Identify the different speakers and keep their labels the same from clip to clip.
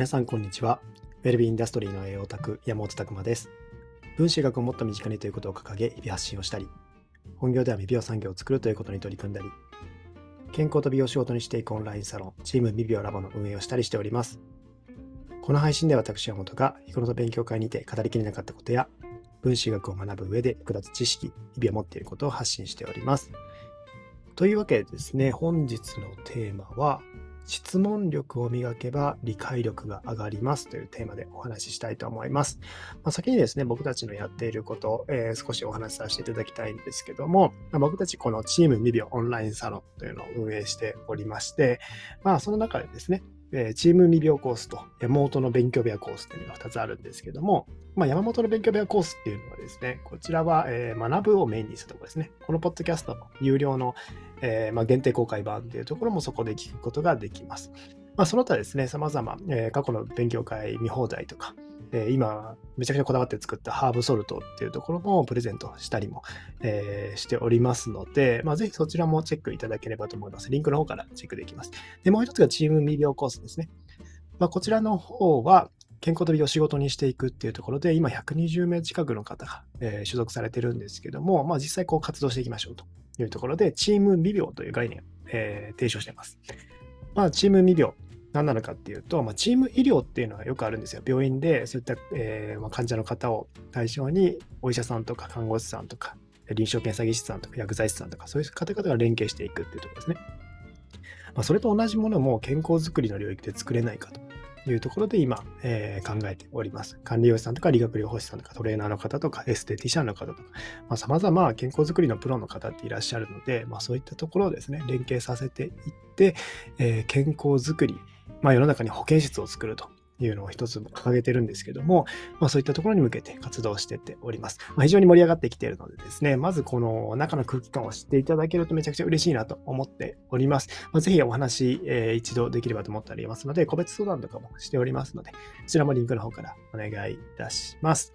Speaker 1: 皆さんこんにちは。ウェルビーインダストリーの栄養オタク山本拓馬です。分子学をもっと身近にということを掲げ、日々発信をしたり、本業では未病産業を作るということに取り組んだり、健康と美容を仕事にしていくオンラインサロン、チーム未病ラボの運営をしたりしております。この配信では私山本が日頃の勉強会にて語りきれなかったことや、分子学を学ぶ上で役立つ知識、日々を持っていることを発信しております。というわけでですね、本日のテーマは、質問力を磨けば理解力が上がりますというテーマでお話ししたいと思います。まあ、先にですね、僕たちのやっていること、えー少しお話しさせていただきたいんですけども、まあ僕たちこのチーム未病オンラインサロンというのを運営しておりまして、まあその中でですね、えーチーム未病コースと山本の勉強部屋コースというのが2つあるんですけども、まあ、山本の勉強部屋コースっていうのはですね、こちらは、えー学ぶをメインにしたところですね。このポッドキャストの有料の、えーまあ、限定公開版っていうところもそこで聞くことができます。まあ、その他ですね、様々、えー過去の勉強会見放題とか、えー今、めちゃくちゃこだわって作ったハーブソルトっていうところもプレゼントしたりも、えーしておりますので、まあ、ぜひそちらもチェックいただければと思います。リンクの方からチェックできます。で、もう一つがチーム未病コースですね。まあ、こちらの方は、健康と美容を仕事にしていくっていうところで、今120名近くの方が、え所属されてるんですけども、まあ、実際こう活動していきましょうとというところで、チーム未病という概念を、えー提唱しています。まあ、チーム未病、何なのかっていうと、まあ、チーム医療っていうのはよくあるんですよ。病院でそういった、えーまあ、患者の方を対象に、お医者さんとか看護師さんとか、臨床検査技師さんとか薬剤師さんとか、そういう方々が連携していくっていうところですね。まあ、それと同じものも健康づくりの領域で作れないかというところで今、えー考えております。管理栄養士さんとか理学療法士さんとかトレーナーの方とかエステティシャンの方とか、まあ、様々健康づくりのプロの方っていらっしゃるので、まあ、そういったところをですね、連携させていって、えー健康づくり、まあ、世の中に保健室を作るというのを一つ掲げてるんですけども、まあ、そういったところに向けて活動してっております。まあ、非常に盛り上がってきているのでですね、まずこの中の空気感を知っていただけるとめちゃくちゃ嬉しいなと思っております。まあ、ぜひお話、えー一度できればと思っておりますので、個別相談とかもしておりますので、こちらもリンクの方からお願いいたします。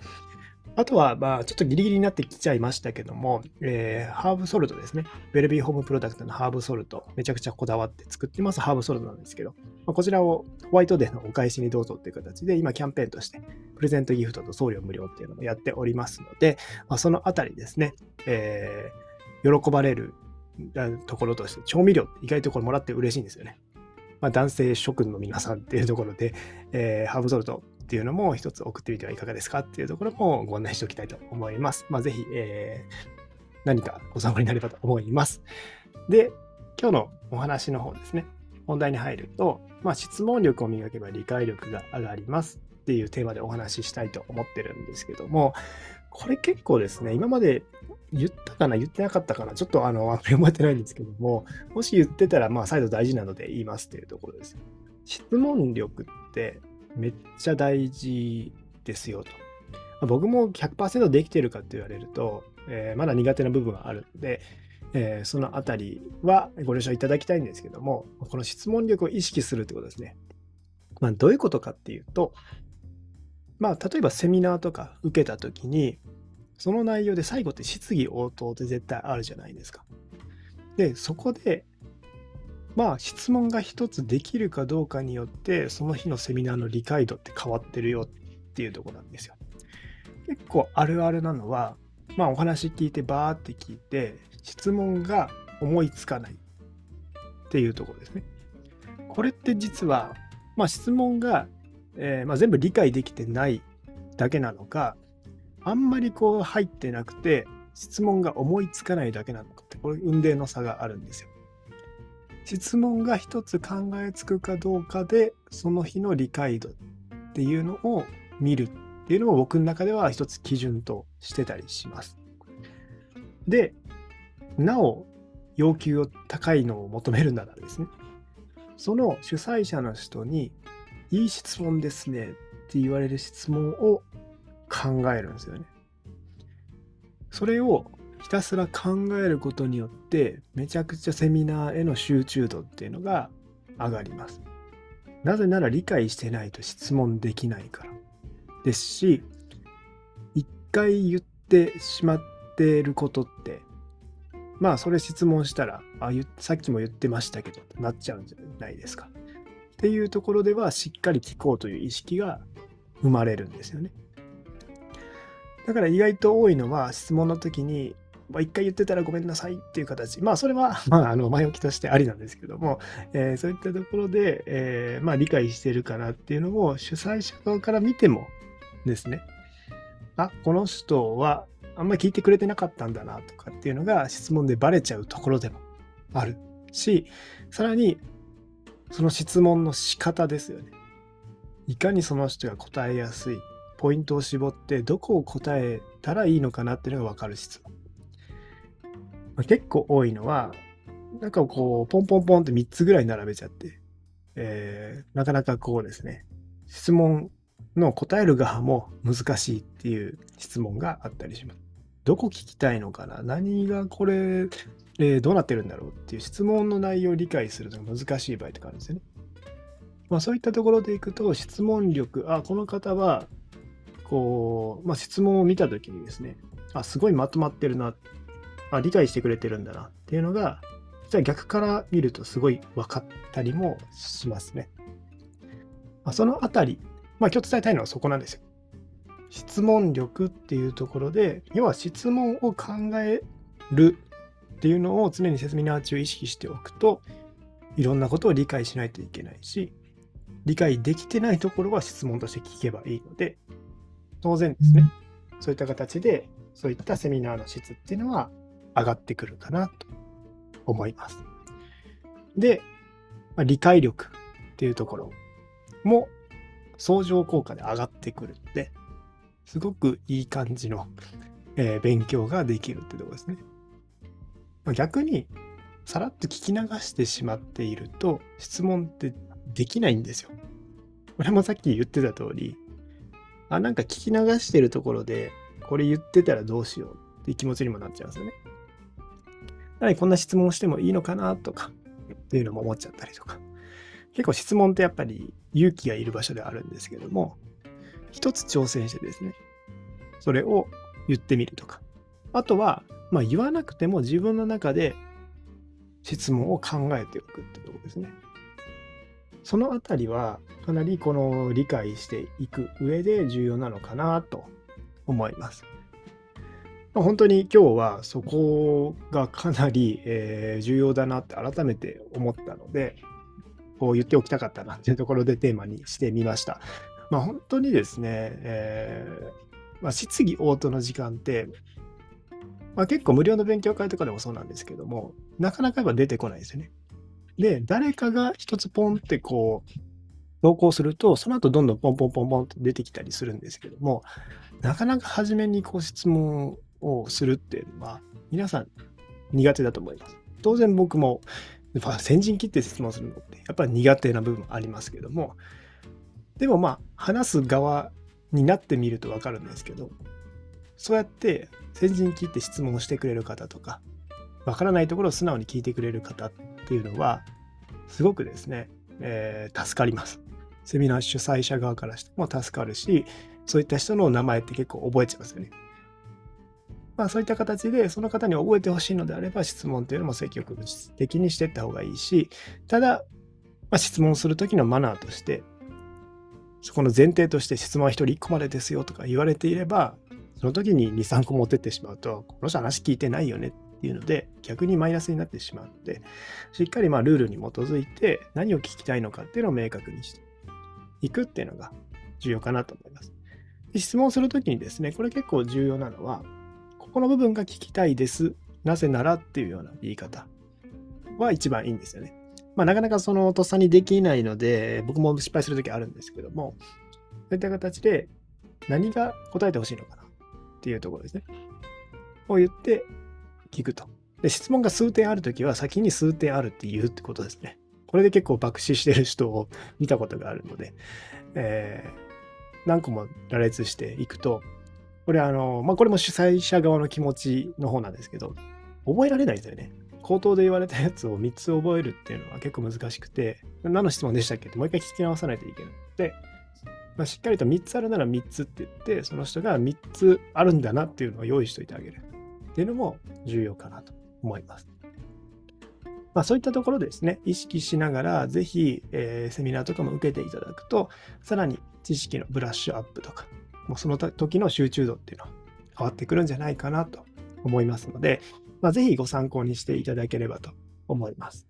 Speaker 1: あとは、まあ、ちょっとギリギリになってきちゃいましたけども、えーハーブソルトですね。ウェルビーホームプロダクトのハーブソルト、めちゃくちゃこだわって作ってますハーブソルトなんですけど、まあ、こちらをホワイトデーのお返しにどうぞっていう形で、今キャンペーンとして、プレゼントギフトと送料無料っていうのもやっておりますので、まあ、そのあたりですね、えー喜ばれるところとして、調味料って意外とこれもらって嬉しいんですよね。まあ、男性諸君の皆さんっていうところで、えーハーブソルトっていうのも一つ送ってみてはいかがですかっていうところもご案内しておきたいと思います。まあ、ぜひ、えー何かご参考になればと思います。で、今日のお話の方ですね、本題に入ると、まあ、質問力を磨けば理解力が上がりますっていうテーマでお話ししたいと思ってるんですけども、これ結構ですね、今まで言ったかな、言ってなかったかな、ちょっとあの、あんまり覚えてないんですけども、もし言ってたら、まあ、再度大事なので言いますっていうところです。質問力ってめっちゃ大事ですよと。僕も100%できてるかって言われると、えーまだ苦手な部分があるので、えーそのあたりはご了承いただきたいんですけども、この質問力を意識するってことですね。まあ、どういうことかっていうと、まあ、例えばセミナーとか受けたときに、その内容で最後って質疑応答って絶対あるじゃないですか。で、そこで、まあ質問が一つできるかどうかによって、その日のセミナーの理解度って変わってるよっていうところなんですよ。結構あるあるなのは、まあお話聞いてバーって聞いて、質問が思いつかないっていうところですね。これって実は、まあ質問が、えーまあ、全部理解できてないだけなのか、あんまりこう入ってなくて、質問が思いつかないだけなのかって、これ運命の差があるんですよ。質問が一つ考えつくかどうかで、その日の理解度っていうのを見るっていうのを僕の中では一つ基準としてたりします。で、なお要求を高いのを求めるならですね、その主催者の人に、いい質問ですねって言われる質問を考えるんですよね。それをひたすら考えることによって、めちゃくちゃセミナーへの集中度っていうのが上がります。なぜなら理解してないと質問できないから。ですし、一回言ってしまっていることって、まあそれ質問したら、あさっきも言ってましたけどなっちゃうんじゃないですか。っていうところではしっかり聞こうという意識が生まれるんですよね。だから意外と多いのは質問の時に、まあ、一回言ってたらごめんなさいっていう形。まあそれは、まあ、あの前置きとしてありなんですけども、えー、そういったところで、えー、まあ理解してるからっていうのを主催者側から見てもですね、あ、この人はあんまり聞いてくれてなかったんだなとかっていうのが質問でバレちゃうところでもあるし、さらにその質問の仕方ですよね。いかにその人が答えやすいポイントを絞ってどこを答えたらいいのかなっていうのが分かる質問。まあ、結構多いのは、なんかこう、ポンポンポンって3つぐらい並べちゃって、えー、なかなかこうですね、質問の答える側も難しいっていう質問があったりします。どこ聞きたいのかな？何がこれ、えー、どうなってるんだろうっていう質問の内容を理解するのが難しい場合とかあるんですよね。まあそういったところでいくと質問力、あ、この方は、こう、まあ質問を見たときにですね、あ、すごいまとまってるな、あ、理解してくれてるんだなっていうのが、実は逆から見るとすごい分かったりもしますね。まあ、そのあたり、まあ今日伝えたいのはそこなんですよ。質問力っていうところで、要は質問を考えるっていうのを常にセミナー中意識しておくと、いろんなことを理解しないといけないし、理解できてないところは質問として聞けばいいので、当然ですね、そういった形で、そういったセミナーの質っていうのは上がってくるかなと思います。で、まあ、理解力っていうところも相乗効果で上がってくるので、すごくいい感じの、えー、勉強ができるってとこですね。まあ、逆に、さらっと聞き流してしまっていると、質問ってできないんですよ。これもさっき言ってた通り、あ、なんか聞き流してるところで、これ言ってたらどうしようって気持ちにもなっちゃうんですよね。なのにこんな質問してもいいのかなとか、っていうのも思っちゃったりとか。結構質問ってやっぱり勇気がいる場所ではあるんですけども、一つ挑戦してですね、それを言ってみるとか。あとは、まあ言わなくても自分の中で質問を考えておくってとこですね。そのあたりはかなりこの理解していく上で重要なのかなと思います。本当に今日はそこがかなり、えー、重要だなって改めて思ったので、こう言っておきたかったなっていうところでテーマにしてみました。まあ本当にですね、えー、まあ、質疑応答の時間って、まあ、結構無料の勉強会とかでもそうなんですけども、なかなかやっぱ出てこないですよね。で、誰かが一つポンってこう、投稿すると、その後どんどんポンポンポンポンって出てきたりするんですけども、なかなか初めにこう質問をするっていうのは、皆さん苦手だと思います。当然僕も、先陣切って質問するのって、やっぱり苦手な部分ありますけども、でもまあ、話す側になってみるとわかるんですけど、そうやって先陣切って質問をしてくれる方とか、わからないところを素直に聞いてくれる方っていうのは、すごくですね、えー、助かります。セミナー主催者側からしても助かるし、そういった人の名前って結構覚えちゃいますよね。まあそういった形でその方に覚えてほしいのであれば質問っていうのも積極的にしていった方がいいし、ただ、まあ、質問するときのマナーとして、そこの前提として質問は1人1個までですよとか言われていれば、その時に2、3個持ってってしまうと、この人話聞いてないよねっていうので、逆にマイナスになってしまうので、しっかりまあルールに基づいて何を聞きたいのかっていうのを明確にしていくっていうのが重要かなと思います。質問するときにですね、これ結構重要なのは、この部分が聞きたいです。なぜならっていうような言い方は一番いいんですよね。まあ、なかなかそのとっさにできないので、僕も失敗するときあるんですけども、そういった形で何が答えてほしいのかなっていうところですね。を言って聞くと。で、質問が数点あるときは先に数点あるって言うってことですね。これで結構爆死してる人を 見たことがあるので、えー、何個も羅列していくと、これあの、まあ、これも主催者側の気持ちの方なんですけど、覚えられないですよね。口頭で言われたやつを3つ覚えるっていうのは結構難しくて、何の質問でしたっけ？ってもう一回聞き直さないといけない。で、まあ、しっかりと3つあるなら3つって言って、その人が3つあるんだなっていうのを用意しといてあげるっていうのも重要かなと思います。まあ、そういったところですね、意識しながら、ぜひ、えー、セミナーとかも受けていただくと、さらに知識のブラッシュアップとか、もうその時の集中度っていうのは変わってくるんじゃないかなと思いますので、まあ、ぜひご参考にしていただければと思います。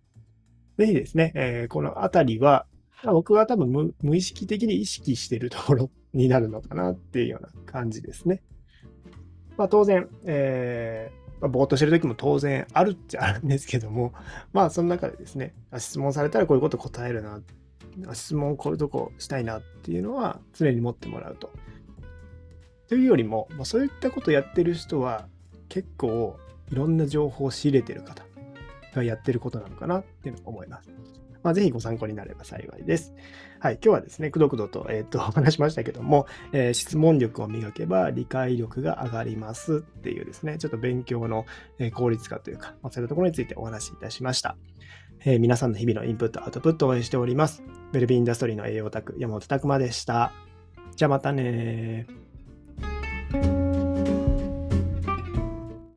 Speaker 1: ぜひですね、えー、このあたりは、僕は多分無意識的に意識しているところになるのかなっていうような感じですね。まあ、当然、えーまあ、ぼーっとしてる時も当然あるっちゃあるんですけども、まあその中でですね、質問されたらこういうこと答えるな、質問こういうとこしたいなっていうのは常に持ってもらうと。というよりも、まあ、そういったことやってる人は結構いろんな情報を仕入れてる方がやってることなのかなっていうのを思います。まあ、ぜひご参考になれば幸いです。はい、今日はですね、くどくどと,、えー、とお話しましたけども、えー、質問力を磨けば理解力が上がりますっていうですね、ちょっと勉強の効率化というか、まあ、そういったところについてお話しいたしました。えー、皆さんの日々のインプット、アウトプットを応援しております。ウェルビーインダストリーの栄養オタク、山本拓馬でした。じゃあまたね